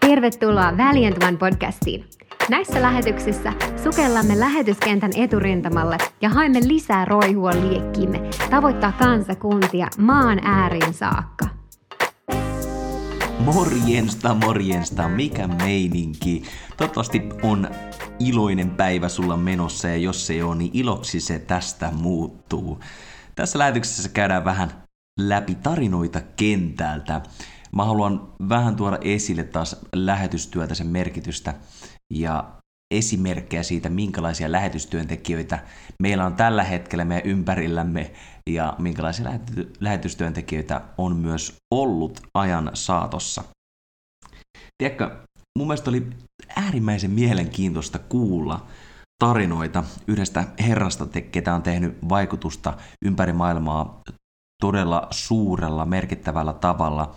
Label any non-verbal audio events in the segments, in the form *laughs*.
Tervetuloa Valiant One podcastiin. Näissä lähetyksissä sukellamme lähetyskentän eturintamalle ja haemme lisää roihua liekkiimme tavoittaa kansakuntia maan ääriin saakka. Morjensta, morjensta, mikä meininki? Toivottavasti on iloinen päivä sulla menossa ja jos se on, niin iloksi se tästä muuttuu. Tässä lähetyksessä käydään vähän läpi tarinoita kentältä. Mä haluan vähän tuoda esille taas lähetystyötä, sen merkitystä ja esimerkkejä siitä, minkälaisia lähetystyöntekijöitä meillä on tällä hetkellä meidän ympärillämme ja minkälaisia lähety- lähetystyöntekijöitä on myös ollut ajan saatossa. Tiedätkö, mun mielestä oli äärimmäisen mielenkiintoista kuulla tarinoita yhdestä herrasta, ketä on tehnyt vaikutusta ympäri maailmaa todella suurella, merkittävällä tavalla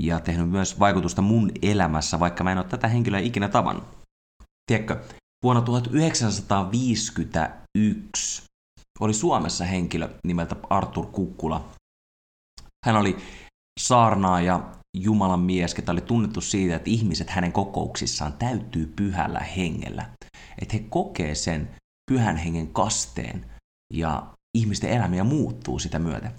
ja tehnyt myös vaikutusta mun elämässä, vaikka mä en ole tätä henkilöä ikinä tavannut. Tiedätkö, vuonna 1951 oli Suomessa henkilö nimeltä Artur Kukkula. Hän oli saarnaaja, Jumalan mies, ketä oli tunnettu siitä, että ihmiset hänen kokouksissaan täyttyy pyhällä hengellä. Että he kokee sen pyhän hengen kasteen ja ihmisten elämiä muuttuu sitä myöten.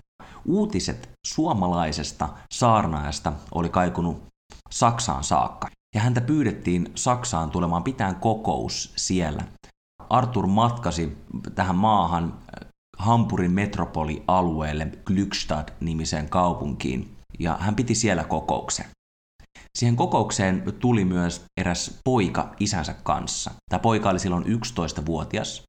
Uutiset suomalaisesta saarnaajasta oli kaikunut Saksaan saakka. Ja häntä pyydettiin Saksaan tulemaan pitään kokous siellä. Artur matkasi tähän maahan äh, Hampurin metropolialueelle Glückstadt-nimiseen kaupunkiin ja hän piti siellä kokouksen. Siihen kokoukseen tuli myös eräs poika isänsä kanssa. Tämä poika oli silloin 11-vuotias.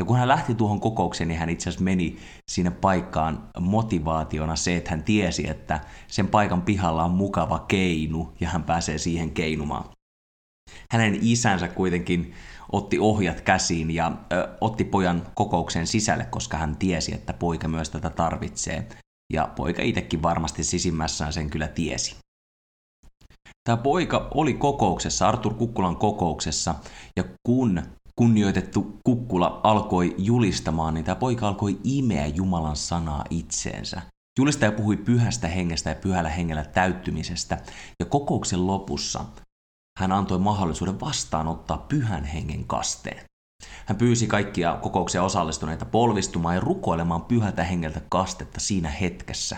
Ja kun hän lähti tuohon kokoukseen, niin hän itse asiassa meni sinne paikkaan motivaationa se, että hän tiesi, että sen paikan pihalla on mukava keinu ja hän pääsee siihen keinumaan. Hänen isänsä kuitenkin otti ohjat käsiin ja ö, otti pojan kokouksen sisälle, koska hän tiesi, että poika myös tätä tarvitsee. Ja poika itsekin varmasti sisimmässään sen kyllä tiesi. Tämä poika oli kokouksessa, Artur Kukkulan kokouksessa, ja kun kunnioitettu Kukkula alkoi julistamaan, niin tämä poika alkoi imeä Jumalan sanaa itseensä. Julistaja puhui pyhästä hengestä ja pyhällä hengellä täyttymisestä, ja kokouksen lopussa hän antoi mahdollisuuden vastaanottaa pyhän hengen kasteen. Hän pyysi kaikkia kokoukseen osallistuneita polvistumaan ja rukoilemaan pyhältä hengeltä kastetta siinä hetkessä.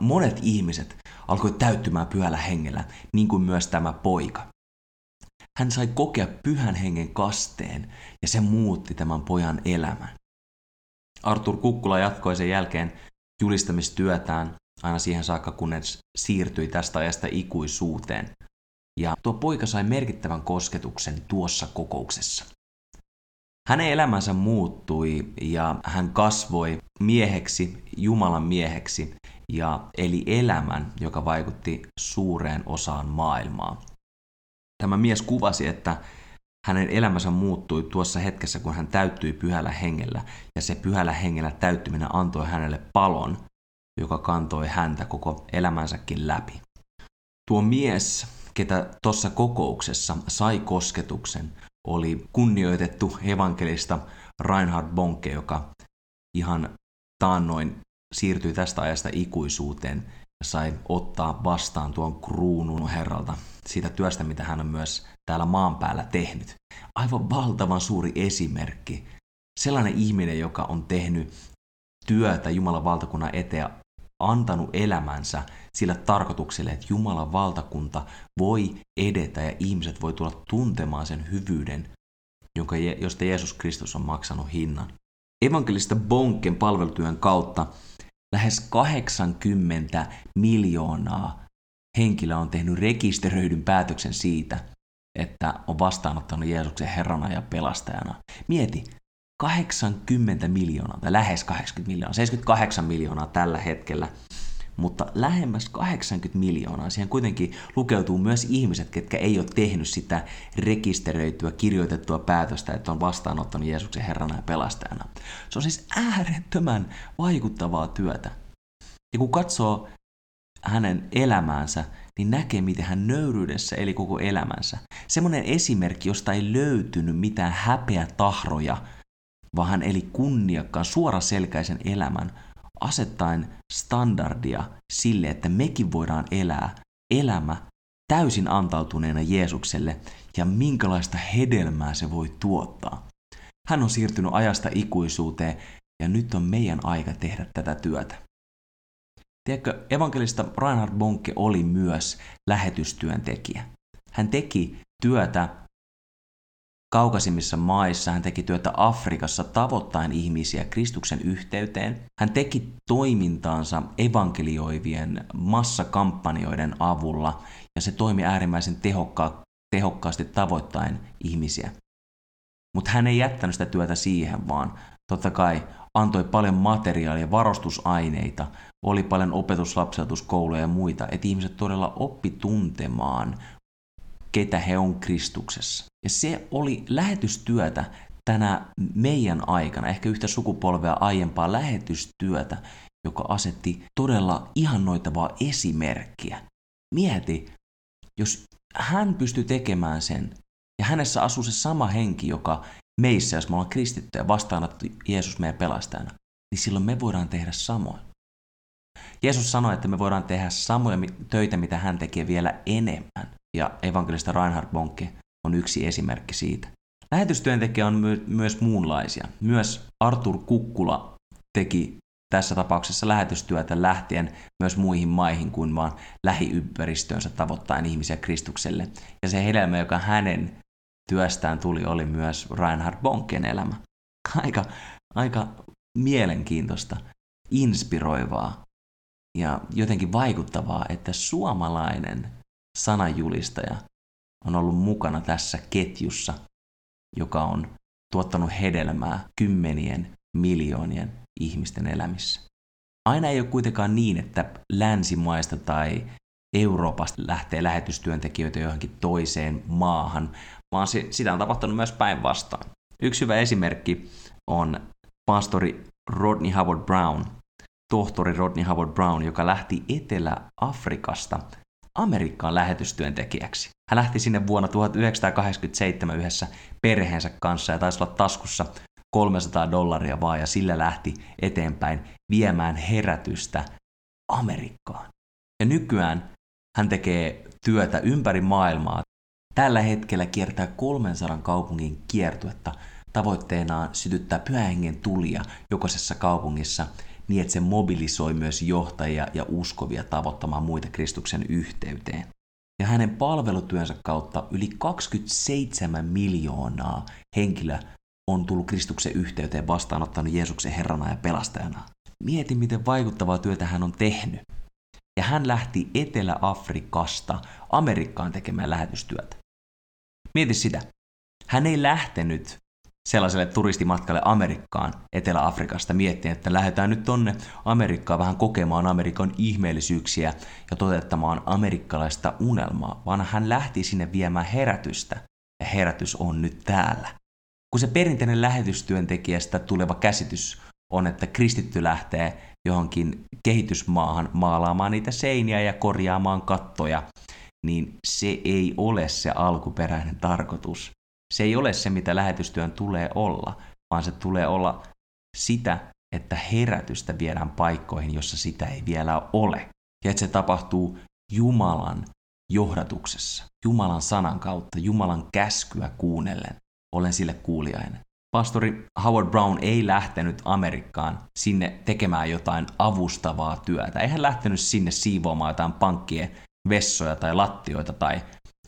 Monet ihmiset alkoi täyttymään pyhällä hengellä, niin kuin myös tämä poika. Hän sai kokea pyhän hengen kasteen ja se muutti tämän pojan elämän. Artur Kukkula jatkoi sen jälkeen julistamistyötään aina siihen saakka, kunnes siirtyi tästä ajasta ikuisuuteen. Ja tuo poika sai merkittävän kosketuksen tuossa kokouksessa. Hänen elämänsä muuttui ja hän kasvoi mieheksi, Jumalan mieheksi ja eli elämän, joka vaikutti suureen osaan maailmaa. Tämä mies kuvasi, että hänen elämänsä muuttui tuossa hetkessä, kun hän täyttyi pyhällä hengellä, ja se pyhällä hengellä täyttyminen antoi hänelle palon, joka kantoi häntä koko elämänsäkin läpi. Tuo mies, ketä tuossa kokouksessa sai kosketuksen, oli kunnioitettu evankelista Reinhard Bonke, joka ihan taannoin siirtyi tästä ajasta ikuisuuteen ja sai ottaa vastaan tuon kruunun herralta siitä työstä, mitä hän on myös täällä maan päällä tehnyt. Aivan valtavan suuri esimerkki. Sellainen ihminen, joka on tehnyt työtä Jumalan valtakunnan eteen antanut elämänsä sillä tarkoituksella, että Jumalan valtakunta voi edetä ja ihmiset voi tulla tuntemaan sen hyvyyden, jonka, josta Jeesus Kristus on maksanut hinnan. Evankelista Bonken palvelutyön kautta lähes 80 miljoonaa henkilöä on tehnyt rekisteröidyn päätöksen siitä, että on vastaanottanut Jeesuksen Herrana ja pelastajana. Mieti, 80 miljoonaa, tai lähes 80 miljoonaa, 78 miljoonaa tällä hetkellä, mutta lähemmäs 80 miljoonaa. Siihen kuitenkin lukeutuu myös ihmiset, ketkä ei ole tehnyt sitä rekisteröityä, kirjoitettua päätöstä, että on vastaanottanut Jeesuksen Herrana ja pelastajana. Se on siis äärettömän vaikuttavaa työtä. Ja kun katsoo hänen elämäänsä, niin näkee, miten hän nöyryydessä eli koko elämänsä. Semmoinen esimerkki, josta ei löytynyt mitään häpeä tahroja, vaan hän eli kunniakkaan, suoraselkäisen elämän, asettaen standardia sille, että mekin voidaan elää elämä täysin antautuneena Jeesukselle ja minkälaista hedelmää se voi tuottaa. Hän on siirtynyt ajasta ikuisuuteen ja nyt on meidän aika tehdä tätä työtä. Tiedätkö, evankelista Reinhard Bonke oli myös lähetystyöntekijä. Hän teki työtä kaukaisimmissa maissa, hän teki työtä Afrikassa tavoittain ihmisiä Kristuksen yhteyteen. Hän teki toimintaansa evankelioivien massakampanjoiden avulla ja se toimi äärimmäisen tehokka- tehokkaasti tavoittain ihmisiä. Mutta hän ei jättänyt sitä työtä siihen, vaan totta kai antoi paljon materiaalia, varustusaineita, oli paljon opetuslapseutuskouluja ja muita, että ihmiset todella oppi tuntemaan, ketä he on Kristuksessa. Ja se oli lähetystyötä tänä meidän aikana, ehkä yhtä sukupolvea aiempaa lähetystyötä, joka asetti todella ihannoitavaa esimerkkiä. Mieti, jos hän pystyi tekemään sen, ja hänessä asuu se sama henki, joka meissä, jos me ollaan kristittyjä, vastaanottu Jeesus meidän pelastajana, niin silloin me voidaan tehdä samoin. Jeesus sanoi, että me voidaan tehdä samoja töitä, mitä hän tekee vielä enemmän. Ja evankelista Reinhard Bonke on yksi esimerkki siitä. Lähetystyöntekijä on my- myös muunlaisia. Myös Artur Kukkula teki tässä tapauksessa lähetystyötä lähtien myös muihin maihin kuin vaan lähiympäristöönsä tavoittaen ihmisiä Kristukselle. Ja se hedelmä, joka hänen työstään tuli, oli myös Reinhard Bonken elämä. Aika, aika mielenkiintoista, inspiroivaa ja jotenkin vaikuttavaa, että suomalainen sananjulistaja on ollut mukana tässä ketjussa, joka on tuottanut hedelmää kymmenien miljoonien ihmisten elämissä. Aina ei ole kuitenkaan niin, että länsimaista tai Euroopasta lähtee lähetystyöntekijöitä johonkin toiseen maahan, vaan se, sitä on tapahtunut myös päinvastaan. Yksi hyvä esimerkki on pastori Rodney Howard Brown, tohtori Rodney Howard Brown, joka lähti Etelä-Afrikasta Amerikkaan lähetystyöntekijäksi. Hän lähti sinne vuonna 1987 yhdessä perheensä kanssa ja taisi olla taskussa 300 dollaria vaan ja sillä lähti eteenpäin viemään herätystä Amerikkaan. Ja nykyään hän tekee työtä ympäri maailmaa. Tällä hetkellä kiertää 300 kaupungin kiertuetta tavoitteenaan sytyttää pyhähengen tulia jokaisessa kaupungissa niin, että se mobilisoi myös johtajia ja uskovia tavoittamaan muita Kristuksen yhteyteen. Ja hänen palvelutyönsä kautta yli 27 miljoonaa henkilöä on tullut Kristuksen yhteyteen vastaanottanut Jeesuksen Herrana ja pelastajana. Mieti, miten vaikuttavaa työtä hän on tehnyt. Ja hän lähti Etelä-Afrikasta Amerikkaan tekemään lähetystyötä. Mieti sitä. Hän ei lähtenyt sellaiselle turistimatkalle Amerikkaan Etelä-Afrikasta miettien, että lähdetään nyt tonne Amerikkaan vähän kokemaan Amerikan ihmeellisyyksiä ja toteuttamaan amerikkalaista unelmaa, vaan hän lähti sinne viemään herätystä, ja herätys on nyt täällä. Kun se perinteinen lähetystyöntekijästä tuleva käsitys on, että kristitty lähtee johonkin kehitysmaahan maalaamaan niitä seiniä ja korjaamaan kattoja, niin se ei ole se alkuperäinen tarkoitus. Se ei ole se, mitä lähetystyön tulee olla, vaan se tulee olla sitä, että herätystä viedään paikkoihin, jossa sitä ei vielä ole. Ja että se tapahtuu Jumalan johdatuksessa, Jumalan sanan kautta, Jumalan käskyä kuunnellen. Olen sille kuulijainen. Pastori Howard Brown ei lähtenyt Amerikkaan sinne tekemään jotain avustavaa työtä. Ei hän lähtenyt sinne siivoamaan jotain pankkien vessoja tai lattioita tai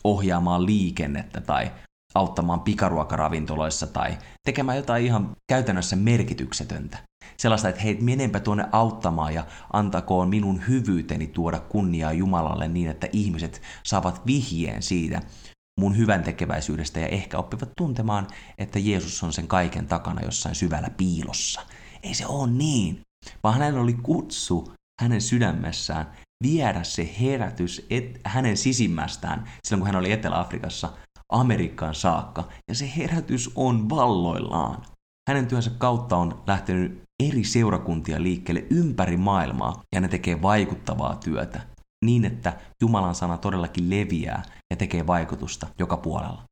ohjaamaan liikennettä tai auttamaan pikaruokaravintoloissa tai tekemään jotain ihan käytännössä merkityksetöntä. Sellaista, että hei, menenpä tuonne auttamaan ja antakoon minun hyvyyteni tuoda kunniaa Jumalalle niin, että ihmiset saavat vihjeen siitä mun hyvän tekeväisyydestä ja ehkä oppivat tuntemaan, että Jeesus on sen kaiken takana jossain syvällä piilossa. Ei se ole niin, vaan hänellä oli kutsu hänen sydämessään viedä se herätys et, hänen sisimmästään silloin, kun hän oli Etelä-Afrikassa Amerikkaan saakka, ja se herätys on valloillaan. Hänen työnsä kautta on lähtenyt eri seurakuntia liikkeelle ympäri maailmaa, ja ne tekee vaikuttavaa työtä, niin että Jumalan sana todellakin leviää ja tekee vaikutusta joka puolella.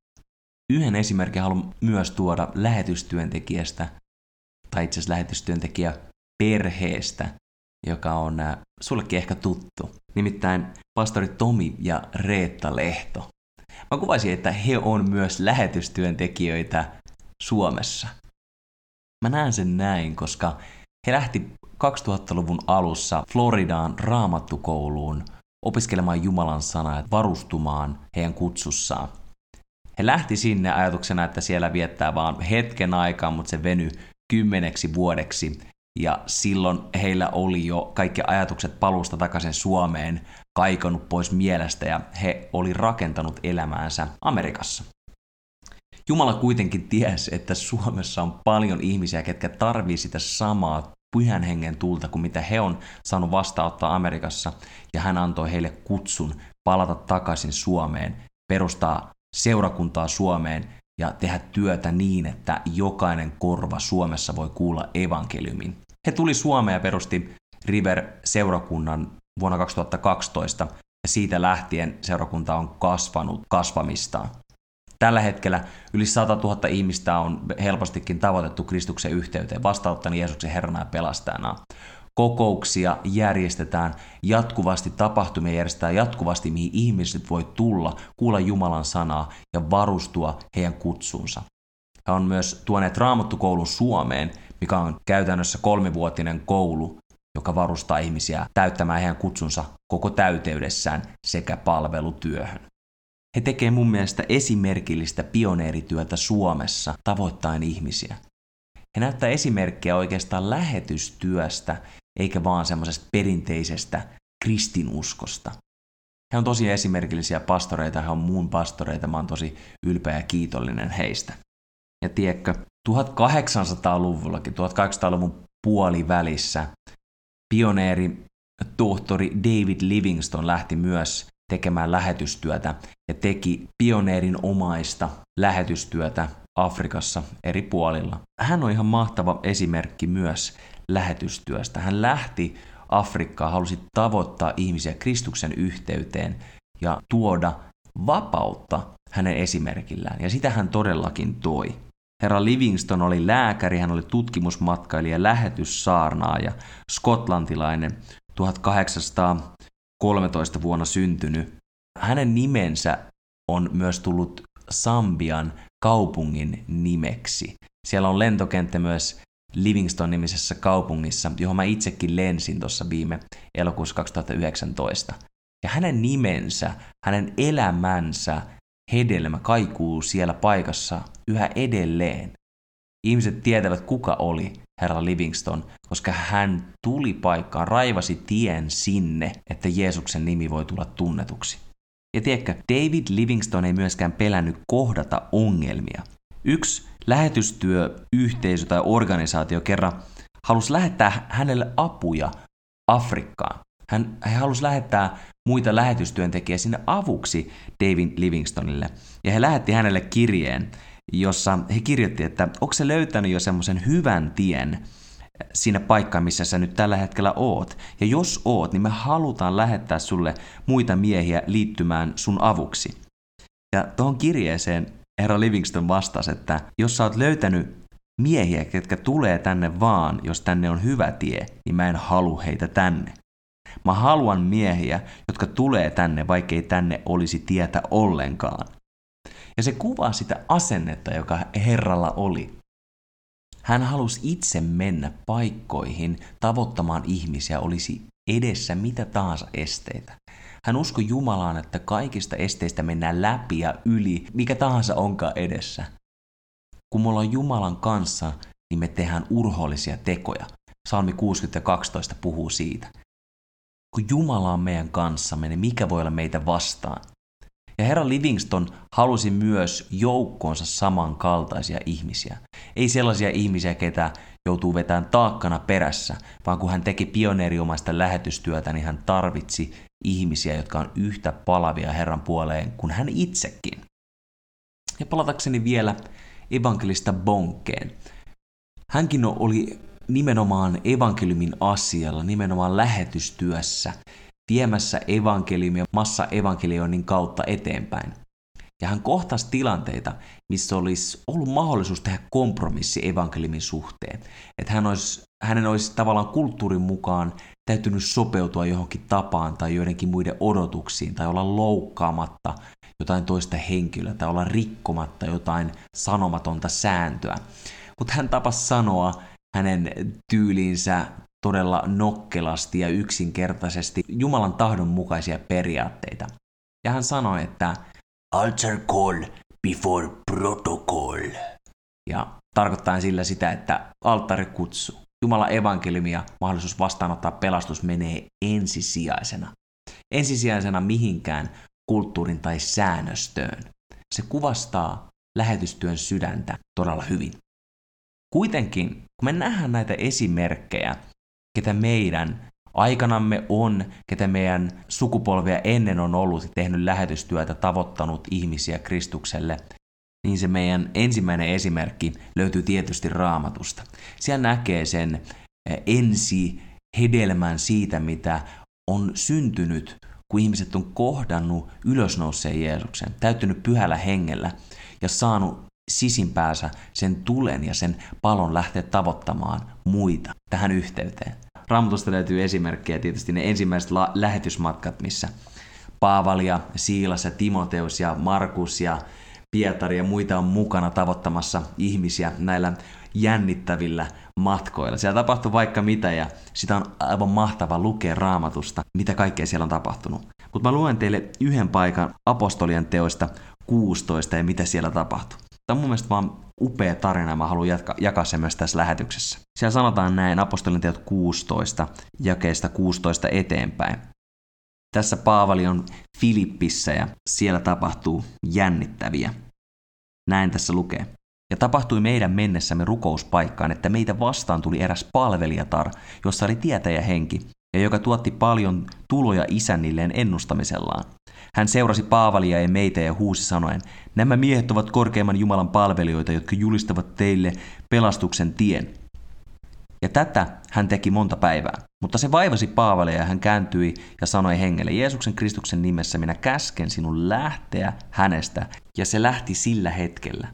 Yhden esimerkin haluan myös tuoda lähetystyöntekijästä, tai itse asiassa lähetystyöntekijä perheestä, joka on äh, sullekin ehkä tuttu. Nimittäin pastori Tomi ja Reetta Lehto. Mä kuvaisin, että he on myös lähetystyöntekijöitä Suomessa. Mä näen sen näin, koska he lähti 2000-luvun alussa Floridaan raamattukouluun opiskelemaan Jumalan sanaa ja varustumaan heidän kutsussaan. He lähti sinne ajatuksena, että siellä viettää vaan hetken aikaa, mutta se veny kymmeneksi vuodeksi. Ja silloin heillä oli jo kaikki ajatukset palusta takaisin Suomeen kaikonut pois mielestä ja he oli rakentanut elämäänsä Amerikassa. Jumala kuitenkin tiesi, että Suomessa on paljon ihmisiä, ketkä tarvii sitä samaa pyhän hengen tulta kuin mitä he on saanut vastaanottaa Amerikassa, ja hän antoi heille kutsun palata takaisin Suomeen, perustaa seurakuntaa Suomeen ja tehdä työtä niin, että jokainen korva Suomessa voi kuulla evankeliumin. He tuli Suomeen ja perusti River-seurakunnan vuonna 2012, ja siitä lähtien seurakunta on kasvanut kasvamistaan. Tällä hetkellä yli 100 000 ihmistä on helpostikin tavoitettu Kristuksen yhteyteen, vastauttanut Jeesuksen Herrana ja pelastajana. Kokouksia järjestetään jatkuvasti, tapahtumia järjestetään jatkuvasti, mihin ihmiset voi tulla, kuulla Jumalan sanaa ja varustua heidän kutsunsa. He on myös tuoneet raamattukoulun Suomeen, mikä on käytännössä kolmivuotinen koulu, joka varustaa ihmisiä täyttämään heidän kutsunsa koko täyteydessään sekä palvelutyöhön. He tekee mun mielestä esimerkillistä pioneerityötä Suomessa tavoittain ihmisiä. He näyttää esimerkkejä oikeastaan lähetystyöstä, eikä vaan semmoisesta perinteisestä kristinuskosta. He on tosi esimerkillisiä pastoreita, he on muun pastoreita, mä oon tosi ylpeä ja kiitollinen heistä. Ja tiedätkö, 1800-luvullakin, 1800-luvun puolivälissä, pioneeri tohtori David Livingston lähti myös tekemään lähetystyötä ja teki pioneerin omaista lähetystyötä Afrikassa eri puolilla. Hän on ihan mahtava esimerkki myös lähetystyöstä. Hän lähti Afrikkaan, halusi tavoittaa ihmisiä Kristuksen yhteyteen ja tuoda vapautta hänen esimerkillään. Ja sitä hän todellakin toi. Herra Livingston oli lääkäri, hän oli tutkimusmatkailija, lähetyssaarnaaja, skotlantilainen, 1813 vuonna syntynyt. Hänen nimensä on myös tullut Sambian kaupungin nimeksi. Siellä on lentokenttä myös Livingston-nimisessä kaupungissa, johon mä itsekin lensin tuossa viime elokuussa 2019. Ja hänen nimensä, hänen elämänsä hedelmä kaikuu siellä paikassa yhä edelleen. Ihmiset tietävät, kuka oli herra Livingston, koska hän tuli paikkaan, raivasi tien sinne, että Jeesuksen nimi voi tulla tunnetuksi. Ja tiedätkö, David Livingston ei myöskään pelännyt kohdata ongelmia. Yksi lähetystyöyhteisö tai organisaatio kerran halusi lähettää hänelle apuja Afrikkaan. Hän, hän halusi lähettää muita lähetystyöntekijä sinne avuksi David Livingstonille. Ja he lähetti hänelle kirjeen, jossa he kirjoitti, että onko se löytänyt jo semmoisen hyvän tien siinä paikkaan, missä sä nyt tällä hetkellä oot. Ja jos oot, niin me halutaan lähettää sulle muita miehiä liittymään sun avuksi. Ja tuohon kirjeeseen herra Livingston vastasi, että jos sä oot löytänyt miehiä, ketkä tulee tänne vaan, jos tänne on hyvä tie, niin mä en halu heitä tänne. Mä haluan miehiä, jotka tulee tänne, vaikkei tänne olisi tietä ollenkaan. Ja se kuvaa sitä asennetta, joka Herralla oli. Hän halusi itse mennä paikkoihin tavoittamaan ihmisiä, olisi edessä mitä tahansa esteitä. Hän uskoi Jumalaan, että kaikista esteistä mennään läpi ja yli, mikä tahansa onkaan edessä. Kun me ollaan Jumalan kanssa, niin me tehdään urhoollisia tekoja. Salmi 60 ja 12 puhuu siitä kun Jumala on meidän kanssamme, niin mikä voi olla meitä vastaan? Ja herra Livingston halusi myös joukkoonsa samankaltaisia ihmisiä. Ei sellaisia ihmisiä, ketä joutuu vetämään taakkana perässä, vaan kun hän teki pioneeriomaista lähetystyötä, niin hän tarvitsi ihmisiä, jotka on yhtä palavia Herran puoleen kuin hän itsekin. Ja palatakseni vielä evankelista Bonkeen. Hänkin oli nimenomaan evankeliumin asialla, nimenomaan lähetystyössä, viemässä evankeliumia massa evankelioinnin kautta eteenpäin. Ja hän kohtasi tilanteita, missä olisi ollut mahdollisuus tehdä kompromissi evankeliumin suhteen. Että hän olisi, hänen olisi tavallaan kulttuurin mukaan täytynyt sopeutua johonkin tapaan tai joidenkin muiden odotuksiin tai olla loukkaamatta jotain toista henkilöä tai olla rikkomatta jotain sanomatonta sääntöä. Mutta hän tapasi sanoa hänen tyyliinsä todella nokkelasti ja yksinkertaisesti Jumalan tahdon mukaisia periaatteita. Ja hän sanoi, että altar call before protocol. Ja tarkoittaa sillä sitä, että alttari kutsu. Jumalan evankeliumi ja mahdollisuus vastaanottaa pelastus menee ensisijaisena. Ensisijaisena mihinkään kulttuurin tai säännöstöön. Se kuvastaa lähetystyön sydäntä todella hyvin. Kuitenkin, kun me nähdään näitä esimerkkejä, ketä meidän aikanamme on, ketä meidän sukupolvia ennen on ollut ja tehnyt lähetystyötä, tavoittanut ihmisiä Kristukselle, niin se meidän ensimmäinen esimerkki löytyy tietysti raamatusta. Siellä näkee sen ensi hedelmän siitä, mitä on syntynyt, kun ihmiset on kohdannut ylösnouseen Jeesuksen, täyttynyt pyhällä hengellä ja saanut sisimpäänsä sen tulen ja sen palon lähteä tavoittamaan muita tähän yhteyteen. Raamatusta löytyy esimerkkejä tietysti ne ensimmäiset la- lähetysmatkat, missä Paavali ja Siilas ja Timoteus ja Markus ja Pietari ja muita on mukana tavoittamassa ihmisiä näillä jännittävillä matkoilla. Siellä tapahtuu vaikka mitä ja sitä on aivan mahtava lukea raamatusta, mitä kaikkea siellä on tapahtunut. Mutta mä luen teille yhden paikan apostolien teoista 16 ja mitä siellä tapahtuu. Tämä on mun mielestä vaan upea tarina ja mä haluan jatka, jakaa sen myös tässä lähetyksessä. Siellä sanotaan näin apostolien teot 16, jakeesta 16 eteenpäin. Tässä Paavali on Filippissä ja siellä tapahtuu jännittäviä. Näin tässä lukee. Ja tapahtui meidän mennessämme rukouspaikkaan, että meitä vastaan tuli eräs palvelijatar, jossa oli tietäjä henki, ja joka tuotti paljon tuloja isännilleen ennustamisellaan. Hän seurasi Paavalia ja meitä ja huusi sanoen, nämä miehet ovat korkeimman Jumalan palvelijoita, jotka julistavat teille pelastuksen tien. Ja tätä hän teki monta päivää. Mutta se vaivasi Paavalia ja hän kääntyi ja sanoi hengelle, Jeesuksen Kristuksen nimessä minä käsken sinun lähteä hänestä. Ja se lähti sillä hetkellä.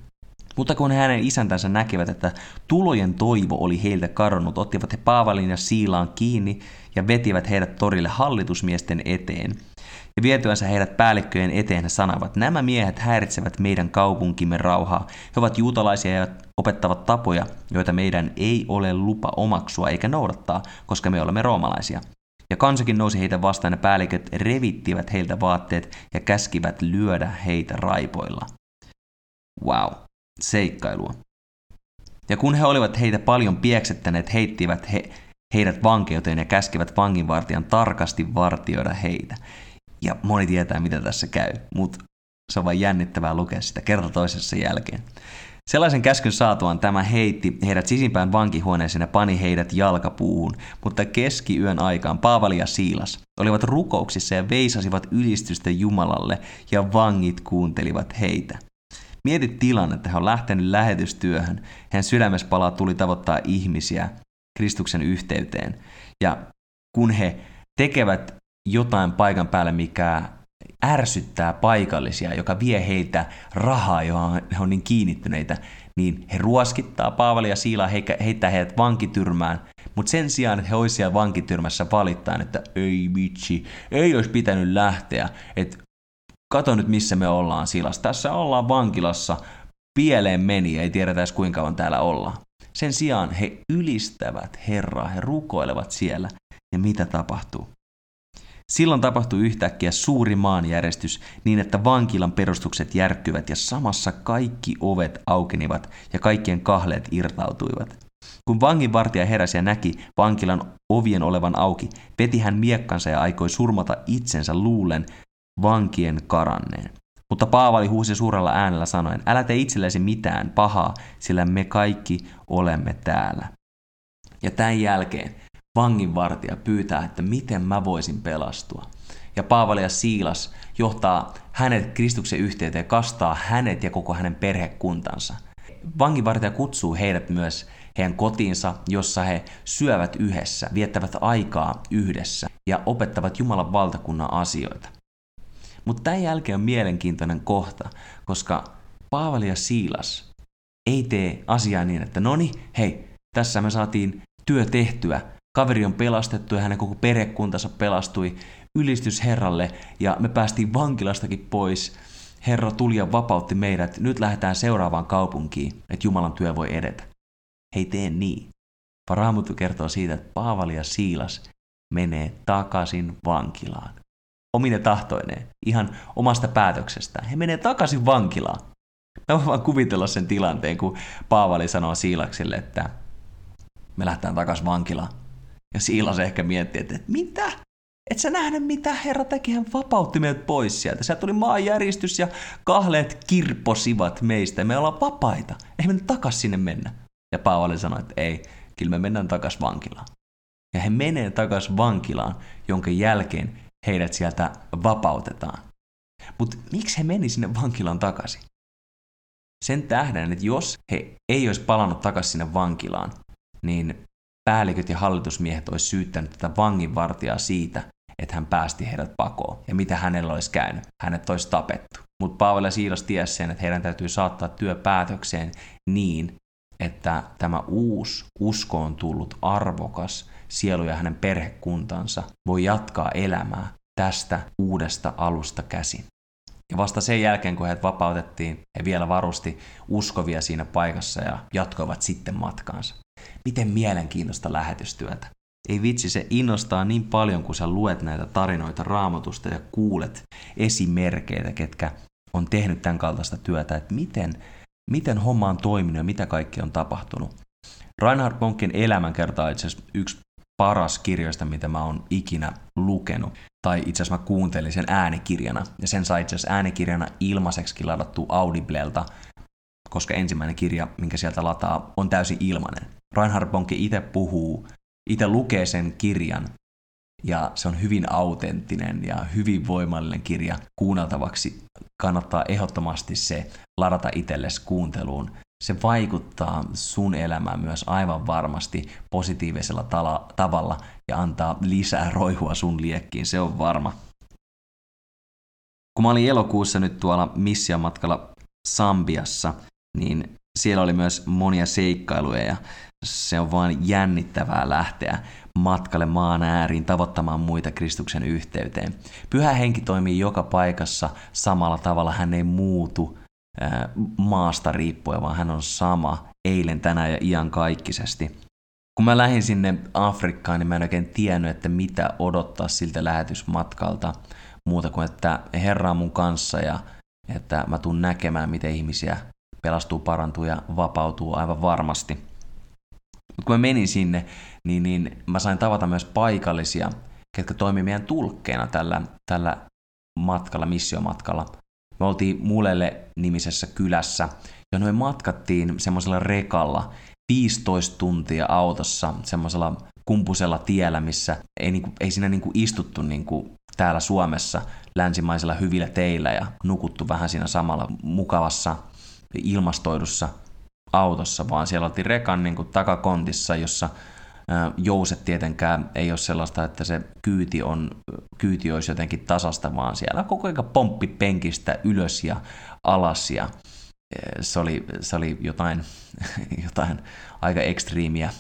Mutta kun hänen isäntänsä näkivät, että tulojen toivo oli heiltä kadonnut, ottivat he Paavalin ja Siilaan kiinni ja vetivät heidät torille hallitusmiesten eteen. Ja vietyänsä heidät päällikköjen eteen he sanoivat, nämä miehet häiritsevät meidän kaupunkimme rauhaa. He ovat juutalaisia ja opettavat tapoja, joita meidän ei ole lupa omaksua eikä noudattaa, koska me olemme roomalaisia. Ja kansakin nousi heitä vastaan ja päälliköt revittivät heiltä vaatteet ja käskivät lyödä heitä raipoilla. Wow, seikkailua. Ja kun he olivat heitä paljon pieksettäneet, heittivät he, heidät vankeuteen ja käskivät vanginvartijan tarkasti vartioida heitä. Ja moni tietää, mitä tässä käy, mutta se on vain jännittävää lukea sitä kerta toisessa jälkeen. Sellaisen käskyn saatuaan tämä heitti heidät sisimpään vankihuoneeseen ja pani heidät jalkapuuhun, mutta keskiyön aikaan Paavali ja Siilas olivat rukouksissa ja veisasivat ylistystä Jumalalle ja vangit kuuntelivat heitä. Mietit tilannetta, hän on lähtenyt lähetystyöhön, hän sydämessä palaa tuli tavoittaa ihmisiä Kristuksen yhteyteen. Ja kun he tekevät jotain paikan päälle, mikä ärsyttää paikallisia, joka vie heiltä rahaa, johon he on niin kiinnittyneitä, niin he ruoskittaa Paavali ja Siilaa, heittää heidät vankityrmään, mutta sen sijaan, että he olisivat siellä vankityrmässä valittain, että ei vitsi, ei olisi pitänyt lähteä, että kato nyt missä me ollaan Silas, tässä ollaan vankilassa, pieleen meni, ei tiedetä edes kuinka kauan täällä ollaan. Sen sijaan he ylistävät Herraa, he rukoilevat siellä, ja mitä tapahtuu? Silloin tapahtui yhtäkkiä suuri maanjärjestys niin, että vankilan perustukset järkkyvät ja samassa kaikki ovet aukenivat ja kaikkien kahleet irtautuivat. Kun vanginvartija heräsi ja näki vankilan ovien olevan auki, veti hän miekkansa ja aikoi surmata itsensä luulen vankien karanneen. Mutta Paavali huusi suurella äänellä sanoen, älä tee itsellesi mitään pahaa, sillä me kaikki olemme täällä. Ja tämän jälkeen vanginvartija pyytää, että miten mä voisin pelastua. Ja Paavali ja Siilas johtaa hänet Kristuksen yhteyteen ja kastaa hänet ja koko hänen perhekuntansa. Vanginvartija kutsuu heidät myös heidän kotiinsa, jossa he syövät yhdessä, viettävät aikaa yhdessä ja opettavat Jumalan valtakunnan asioita. Mutta tämän jälkeen on mielenkiintoinen kohta, koska Paavali ja Siilas ei tee asiaa niin, että no niin, hei, tässä me saatiin työ tehtyä, kaveri on pelastettu ja hänen koko perhekuntansa pelastui. Ylistys Herralle ja me päästiin vankilastakin pois. Herra tuli ja vapautti meidät. Nyt lähdetään seuraavaan kaupunkiin, että Jumalan työ voi edetä. Hei, tee niin. Raamattu kertoo siitä, että Paavali ja Siilas menee takaisin vankilaan. Omine tahtoineen, ihan omasta päätöksestään. He menee takaisin vankilaan. Mä voin vaan kuvitella sen tilanteen, kun Paavali sanoo Siilakselle, että me lähdetään takaisin vankilaan. Ja Siilas ehkä miettii, että, että mitä? Et sä nähnyt, mitä Herra teki? Hän vapautti meidät pois sieltä. Sieltä tuli maanjäristys ja kahleet kirposivat meistä. Me ollaan vapaita. Ei me takas sinne mennä. Ja Paavali sanoi, että ei, kyllä me mennään takas vankilaan. Ja he menee takas vankilaan, jonka jälkeen heidät sieltä vapautetaan. Mutta miksi he meni sinne vankilaan takaisin? Sen tähden, että jos he ei olisi palannut takaisin sinne vankilaan, niin päälliköt ja hallitusmiehet olisi syyttänyt tätä vanginvartijaa siitä, että hän päästi heidät pakoon. Ja mitä hänellä olisi käynyt? Hänet olisi tapettu. Mutta Paavali ja Siilas tiesi sen, että heidän täytyy saattaa työ päätökseen niin, että tämä uusi uskoon tullut arvokas sielu ja hänen perhekuntansa voi jatkaa elämää tästä uudesta alusta käsin. Ja vasta sen jälkeen, kun heidät vapautettiin, he vielä varusti uskovia siinä paikassa ja jatkoivat sitten matkaansa. Miten mielenkiintoista lähetystyötä. Ei vitsi, se innostaa niin paljon, kun sä luet näitä tarinoita raamatusta ja kuulet esimerkkeitä, ketkä on tehnyt tämän kaltaista työtä, että miten, miten homma on toiminut ja mitä kaikki on tapahtunut. Reinhard Bonkin elämänkerta on itse asiassa yksi paras kirjoista, mitä mä oon ikinä lukenut. Tai itse asiassa mä kuuntelin sen äänikirjana. Ja sen sai itse asiassa äänikirjana ilmaiseksi ladattu Audiblelta, koska ensimmäinen kirja, minkä sieltä lataa, on täysin ilmainen. Reinhard Bonke itse puhuu, itse lukee sen kirjan, ja se on hyvin autenttinen ja hyvin voimallinen kirja kuunneltavaksi. Kannattaa ehdottomasti se ladata itsellesi kuunteluun se vaikuttaa sun elämään myös aivan varmasti positiivisella tala, tavalla ja antaa lisää roihua sun liekkiin, se on varma. Kun mä olin elokuussa nyt tuolla missiamatkalla Sambiassa, niin siellä oli myös monia seikkailuja ja se on vaan jännittävää lähteä matkalle maan ääriin tavoittamaan muita Kristuksen yhteyteen. Pyhä henki toimii joka paikassa samalla tavalla, hän ei muutu, maasta riippuen, vaan hän on sama eilen, tänään ja ian kaikkisesti. Kun mä lähdin sinne Afrikkaan, niin mä en oikein tiennyt, että mitä odottaa siltä lähetysmatkalta muuta kuin, että Herra on mun kanssa ja että mä tuun näkemään, miten ihmisiä pelastuu, parantuu ja vapautuu aivan varmasti. Mutta kun mä menin sinne, niin, niin mä sain tavata myös paikallisia, ketkä toimivat meidän tulkkeena tällä, tällä matkalla, missiomatkalla. Me oltiin Mulelle nimisessä kylässä, jonne me matkattiin semmoisella rekalla 15 tuntia autossa semmoisella kumpusella tiellä, missä ei, niinku, ei siinä niinku istuttu niinku täällä Suomessa länsimaisilla hyvillä teillä ja nukuttu vähän siinä samalla mukavassa ilmastoidussa autossa, vaan siellä oltiin rekan niinku takakontissa, jossa jouset tietenkään ei ole sellaista, että se kyyti, on, kyyti olisi jotenkin tasasta, vaan siellä koko ajan pomppi penkistä ylös ja alas ja se oli, se oli jotain, *laughs* jotain aika ekstriimiä.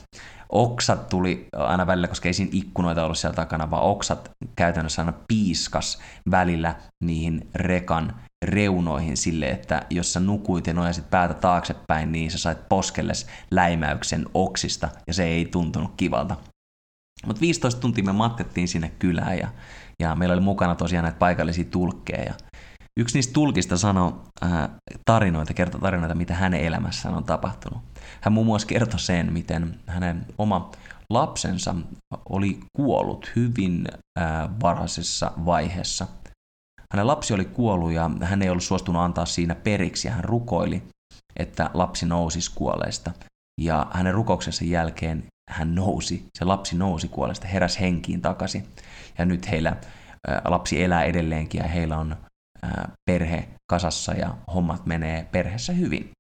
Oksat tuli aina välillä, koska ei siinä ikkunoita ollut siellä takana, vaan oksat käytännössä aina piiskas välillä niihin rekan reunoihin sille, että jos sä nukuit ja nojasit päätä taaksepäin, niin sä sait poskelles läimäyksen oksista ja se ei tuntunut kivalta. Mutta 15 tuntia me matkattiin sinne kylään ja, ja meillä oli mukana tosiaan näitä paikallisia tulkkeja. Yksi niistä tulkista sanoi äh, tarinoita, kertoi tarinoita, mitä hänen elämässään on tapahtunut. Hän muun muassa kertoi sen, miten hänen oma lapsensa oli kuollut hyvin äh, varhaisessa vaiheessa – hänen lapsi oli kuollut ja hän ei ollut suostunut antaa siinä periksi ja hän rukoili, että lapsi nousisi kuolleista. Ja hänen rukouksensa jälkeen hän nousi, se lapsi nousi kuolleista, heräsi henkiin takaisin. Ja nyt heillä lapsi elää edelleenkin ja heillä on perhe kasassa ja hommat menee perheessä hyvin.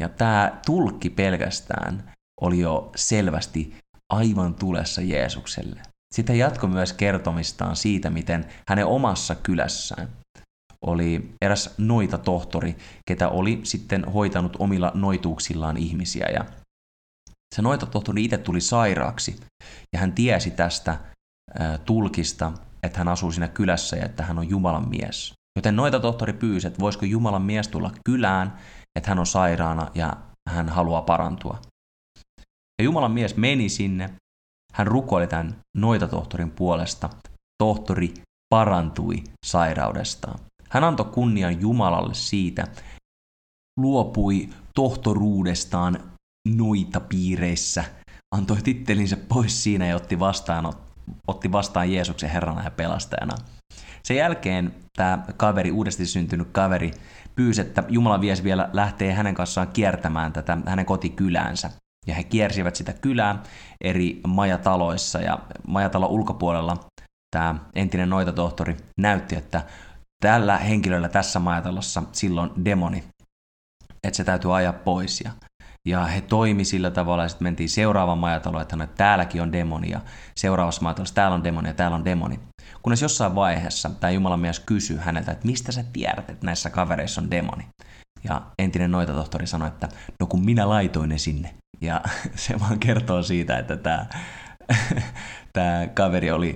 Ja tämä tulkki pelkästään oli jo selvästi aivan tulessa Jeesukselle. Sitten jatko myös kertomistaan siitä, miten hänen omassa kylässään oli eräs noita tohtori, ketä oli sitten hoitanut omilla noituuksillaan ihmisiä. Ja Se noitatohtori itse tuli sairaaksi ja hän tiesi tästä tulkista, että hän asuu siinä kylässä ja että hän on Jumalan mies. Joten noita tohtori pyysi, että voisiko Jumalan mies tulla kylään, että hän on sairaana ja hän haluaa parantua. Ja Jumalan mies meni sinne, hän rukoili tämän noita tohtorin puolesta. Tohtori parantui sairaudestaan. Hän antoi kunnian Jumalalle siitä, luopui tohtoruudestaan noita piireissä, antoi tittelinsä pois siinä ja otti vastaan, otti vastaan Jeesuksen Herrana ja pelastajana. Sen jälkeen tämä kaveri, uudesti syntynyt kaveri, pyysi, että Jumala viesi vielä lähtee hänen kanssaan kiertämään tätä hänen kotikyläänsä. Ja he kiersivät sitä kylää eri majataloissa ja majatalon ulkopuolella tämä entinen noitatohtori näytti, että tällä henkilöllä tässä majatalossa silloin demoni, että se täytyy ajaa pois. Ja, ja he toimi sillä tavalla, että sitten mentiin seuraavaan majataloon, että, että täälläkin on demoni, ja seuraavassa majatalossa täällä on demoni, ja täällä on demoni. Kunnes jossain vaiheessa tämä Jumalan mies kysyi häneltä, että mistä sä tiedät, että näissä kavereissa on demoni. Ja entinen noitatohtori sanoi, että no kun minä laitoin ne sinne. Ja *laughs* se vaan kertoo siitä, että tämä, *laughs* tämä kaveri oli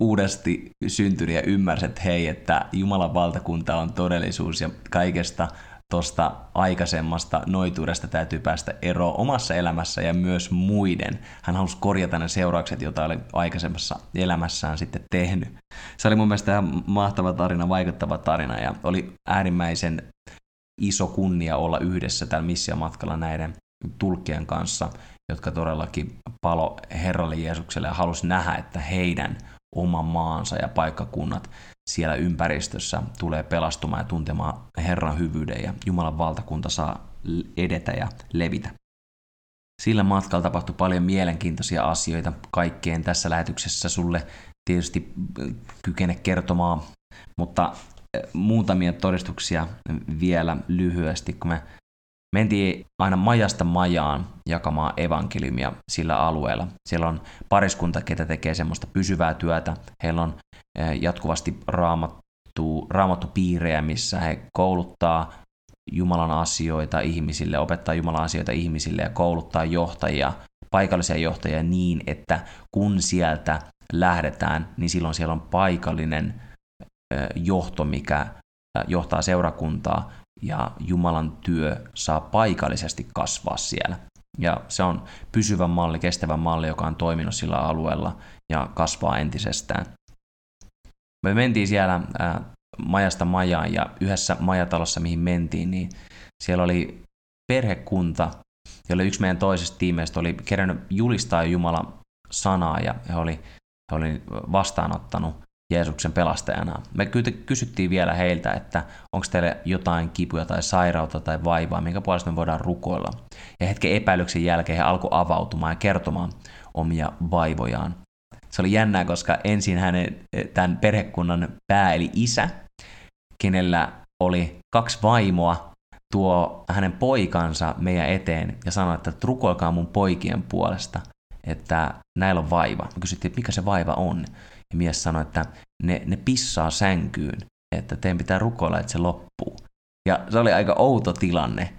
uudesti syntynyt ja ymmärsi, että hei, että Jumalan valtakunta on todellisuus ja kaikesta tuosta aikaisemmasta noituudesta täytyy päästä eroon omassa elämässä ja myös muiden. Hän halusi korjata ne seuraukset, joita oli aikaisemmassa elämässään sitten tehnyt. Se oli mun mielestä mahtava tarina, vaikuttava tarina ja oli äärimmäisen iso kunnia olla yhdessä tällä missiomatkalla näiden tulkkien kanssa, jotka todellakin palo Herralle Jeesukselle ja halusi nähdä, että heidän oma maansa ja paikkakunnat siellä ympäristössä tulee pelastumaan ja tuntemaan Herran hyvyyden ja Jumalan valtakunta saa edetä ja levitä. Sillä matkalla tapahtui paljon mielenkiintoisia asioita. Kaikkeen tässä lähetyksessä sulle tietysti kykene kertomaan, mutta muutamia todistuksia vielä lyhyesti, kun me mentiin aina majasta majaan jakamaan evankeliumia sillä alueella. Siellä on pariskunta, ketä tekee semmoista pysyvää työtä. Heillä on eh, jatkuvasti raamattu, raamattu piirejä, missä he kouluttaa Jumalan asioita ihmisille, opettaa Jumalan asioita ihmisille ja kouluttaa johtajia, paikallisia johtajia niin, että kun sieltä lähdetään, niin silloin siellä on paikallinen johto, mikä johtaa seurakuntaa ja Jumalan työ saa paikallisesti kasvaa siellä. Ja se on pysyvä malli, kestävä malli, joka on toiminut sillä alueella ja kasvaa entisestään. Me mentiin siellä majasta majaan ja yhdessä majatalossa, mihin mentiin, niin siellä oli perhekunta, jolle yksi meidän toisesta tiimeistä oli kerännyt julistaa Jumalan sanaa ja he oli, he oli vastaanottanut Jeesuksen pelastajana. Me kysyttiin vielä heiltä, että onko teille jotain kipuja tai sairautta tai vaivaa, minkä puolesta me voidaan rukoilla. Ja hetken epäilyksen jälkeen he alkoi avautumaan ja kertomaan omia vaivojaan. Se oli jännää, koska ensin hänen, tämän perhekunnan pää eli isä, kenellä oli kaksi vaimoa, tuo hänen poikansa meidän eteen ja sanoi, että rukoilkaa mun poikien puolesta, että näillä on vaiva. Me kysyttiin, että mikä se vaiva on. Ja mies sanoi, että ne, ne pissaa sänkyyn, että teidän pitää rukoilla, että se loppuu. Ja se oli aika outo tilanne.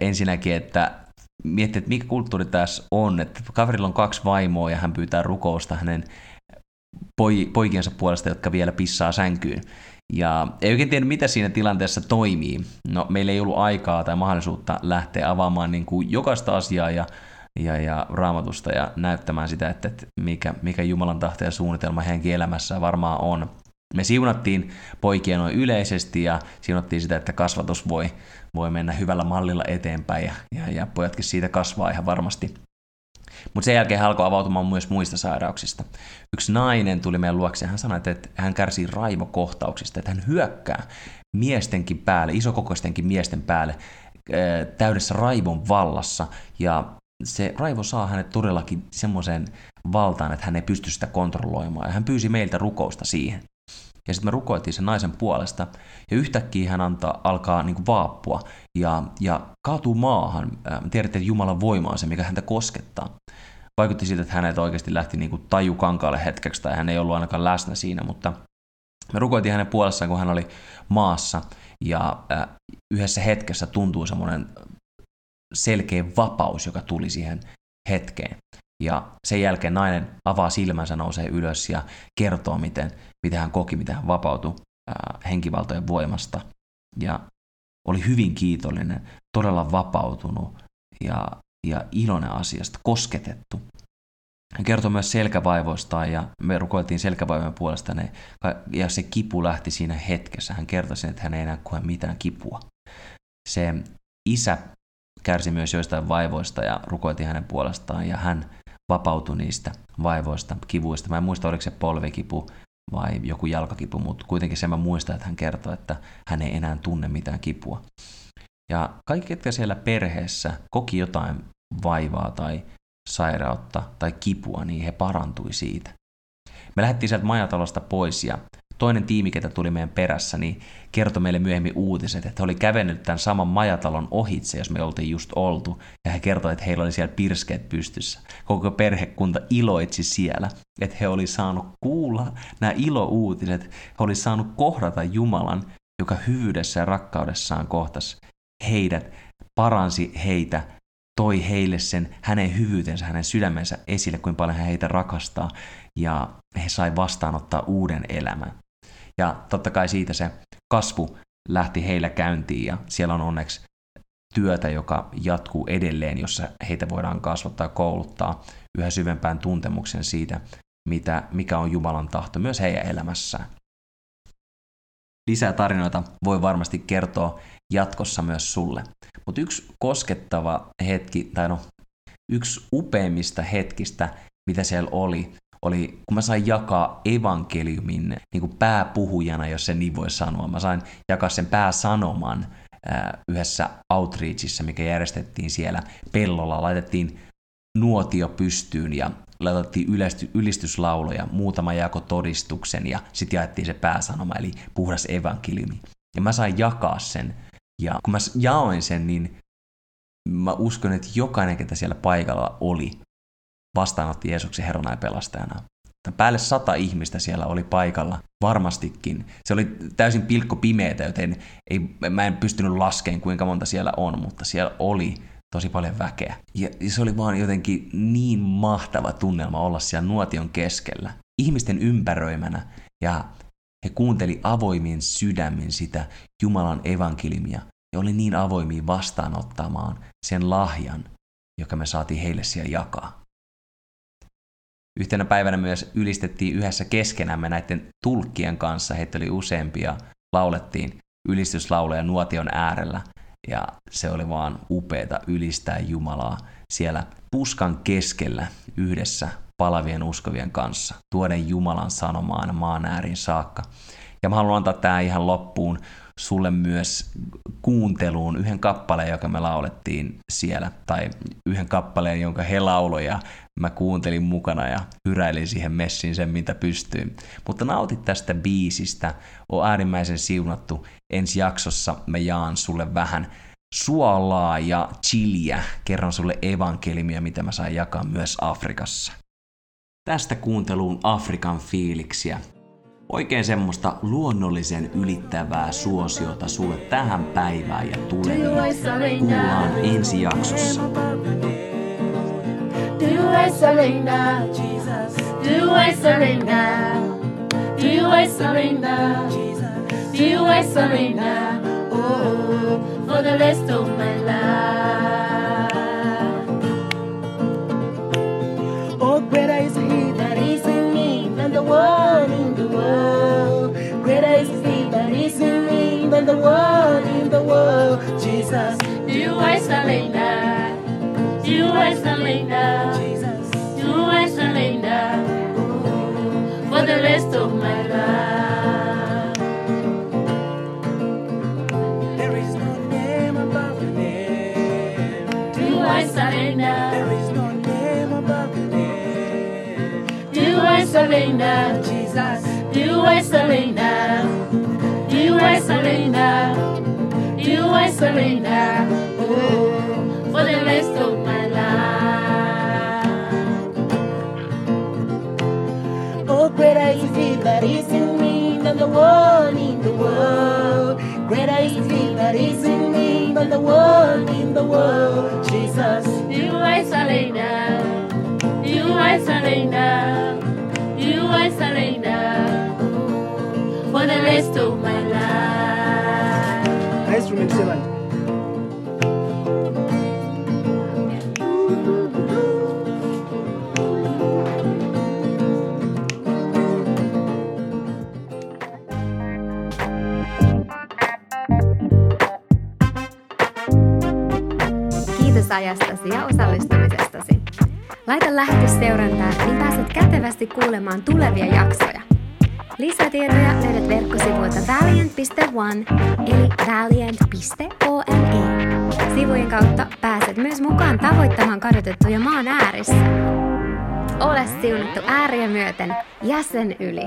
Ensinnäkin, että miettii, että mikä kulttuuri tässä on, että kaverilla on kaksi vaimoa ja hän pyytää rukousta hänen poi, poikiensa puolesta, jotka vielä pissaa sänkyyn. Ja ei oikein tiedä, mitä siinä tilanteessa toimii. No, meillä ei ollut aikaa tai mahdollisuutta lähteä avaamaan niin kuin jokaista asiaa ja ja, ja raamatusta ja näyttämään sitä, että, että mikä, mikä Jumalan tahto ja suunnitelma henki elämässä varmaan on. Me siunattiin poikia noin yleisesti ja siunattiin sitä, että kasvatus voi, voi mennä hyvällä mallilla eteenpäin ja, ja, ja pojatkin siitä kasvaa ihan varmasti. Mutta sen jälkeen hän alkoi avautumaan myös muista sairauksista. Yksi nainen tuli meidän luokse ja hän sanoi, että hän kärsii raivokohtauksista, että hän hyökkää miestenkin päälle, isokokoistenkin miesten päälle täydessä raivon vallassa ja se raivo saa hänet todellakin semmoiseen valtaan, että hän ei pysty sitä kontrolloimaan. Ja hän pyysi meiltä rukousta siihen. Ja sitten me rukoiltiin sen naisen puolesta, ja yhtäkkiä hän antaa, alkaa niin kuin vaappua ja, ja kaatuu maahan. Tiedätte, että Jumalan voima on se, mikä häntä koskettaa. Vaikutti siltä, että hänet oikeasti lähti niin kuin taju kankaalle hetkeksi, tai hän ei ollut ainakaan läsnä siinä, mutta me rukoiltiin hänen puolessaan, kun hän oli maassa, ja yhdessä hetkessä tuntuu semmoinen selkeä vapaus, joka tuli siihen hetkeen. Ja sen jälkeen nainen avaa silmänsä, nousee ylös ja kertoo, miten, miten hän koki, miten hän vapautui henkivaltojen voimasta. Ja oli hyvin kiitollinen, todella vapautunut ja, ja iloinen asiasta, kosketettu. Hän kertoi myös selkävaivoistaan ja me rukoiltiin selkävaivojen puolesta ne, ja se kipu lähti siinä hetkessä. Hän kertoi sen, että hän ei enää koe mitään kipua. Se isä kärsi myös joistain vaivoista ja rukoiltiin hänen puolestaan ja hän vapautui niistä vaivoista, kivuista. Mä en muista, oliko se polvikipu vai joku jalkakipu, mutta kuitenkin sen mä muistan, että hän kertoi, että hän ei enää tunne mitään kipua. Ja kaikki, ketkä siellä perheessä koki jotain vaivaa tai sairautta tai kipua, niin he parantui siitä. Me lähdettiin sieltä majatalosta pois ja toinen tiimi, ketä tuli meidän perässä, niin kertoi meille myöhemmin uutiset, että he oli kävennyt tämän saman majatalon ohitse, jos me oltiin just oltu, ja he kertoi, että heillä oli siellä pirskeet pystyssä. Koko perhekunta iloitsi siellä, että he oli saanut kuulla nämä ilouutiset, he oli saanut kohdata Jumalan, joka hyvyydessä ja rakkaudessaan kohtas heidät, paransi heitä, toi heille sen hänen hyvyytensä, hänen sydämensä esille, kuinka paljon hän heitä rakastaa, ja he sai vastaanottaa uuden elämän. Ja totta kai siitä se kasvu lähti heillä käyntiin ja siellä on onneksi työtä, joka jatkuu edelleen, jossa heitä voidaan kasvattaa ja kouluttaa yhä syvempään tuntemuksen siitä, mitä, mikä on Jumalan tahto myös heidän elämässään. Lisää tarinoita voi varmasti kertoa jatkossa myös sulle. Mutta yksi koskettava hetki, tai no yksi upeimmista hetkistä, mitä siellä oli, oli, kun mä sain jakaa evankeliumin niin kuin pääpuhujana, jos sen niin voi sanoa. Mä sain jakaa sen pääsanoman ää, yhdessä outreachissa, mikä järjestettiin siellä pellolla. Laitettiin nuotio pystyyn ja laitettiin ylistyslauloja, muutama jako todistuksen ja sitten jaettiin se pääsanoma, eli puhdas evankeliumi. Ja mä sain jakaa sen. Ja kun mä jaoin sen, niin mä uskon, että jokainen, ketä siellä paikalla oli, vastaanotti Jeesuksen Herrana ja pelastajana. Päälle sata ihmistä siellä oli paikalla, varmastikin. Se oli täysin pilkko pimeätä, joten ei, mä en pystynyt laskemaan kuinka monta siellä on, mutta siellä oli tosi paljon väkeä. Ja, se oli vaan jotenkin niin mahtava tunnelma olla siellä nuotion keskellä, ihmisten ympäröimänä, ja he kuunteli avoimin sydämin sitä Jumalan evankeliumia, ja oli niin avoimia vastaanottamaan sen lahjan, joka me saatiin heille siellä jakaa. Yhtenä päivänä myös ylistettiin yhdessä keskenämme näiden tulkkien kanssa, heitä oli useampia, laulettiin ylistyslauleja nuotion äärellä. Ja se oli vaan upeeta ylistää Jumalaa siellä puskan keskellä yhdessä palavien uskovien kanssa, tuoden Jumalan sanomaan maan äärin saakka. Ja mä haluan antaa tämä ihan loppuun sulle myös kuunteluun yhden kappaleen, joka me laulettiin siellä, tai yhden kappaleen, jonka he lauloi, ja mä kuuntelin mukana ja hyräilin siihen messiin sen, mitä pystyy. Mutta nautit tästä biisistä, on äärimmäisen siunattu. Ensi jaksossa mä jaan sulle vähän suolaa ja chiliä, kerron sulle evankelimia, mitä mä saan jakaa myös Afrikassa. Tästä kuunteluun Afrikan fiiliksiä. Oikein semmoista luonnollisen ylittävää suosiota sulle tähän päivään ja tuleviin. Kuullaan ensi jaksossa. Do I surrender? Do I surrender? Oh, for the rest of my life. Jesus, do I surrender? Do I surrender? Jesus, do I surrender for the rest of my life? There is no name above your name. Do I surrender? There is no name above your name. Do I surrender, Jesus? Do I surrender? Do I surrender? Do I surrender? Oh, for the rest of my life. Oh, greater is He that is in me than the one in the world. Greater is He that is in me than the world in the world. Jesus, You are Selena. You are Selena. You are Selena. For the rest of my life. Kiitos ajastasi ja osallistumisestasi. Laita lähetys seurantaan, niin pääset kätevästi kuulemaan tulevia jaksoja. Lisätietoja löydät verkkosivuilta valiant.one eli valiant.one. Sivujen kautta pääset myös mukaan tavoittamaan kadotettuja maan äärissä. Ole siunattu ääriä myöten jäsen yli.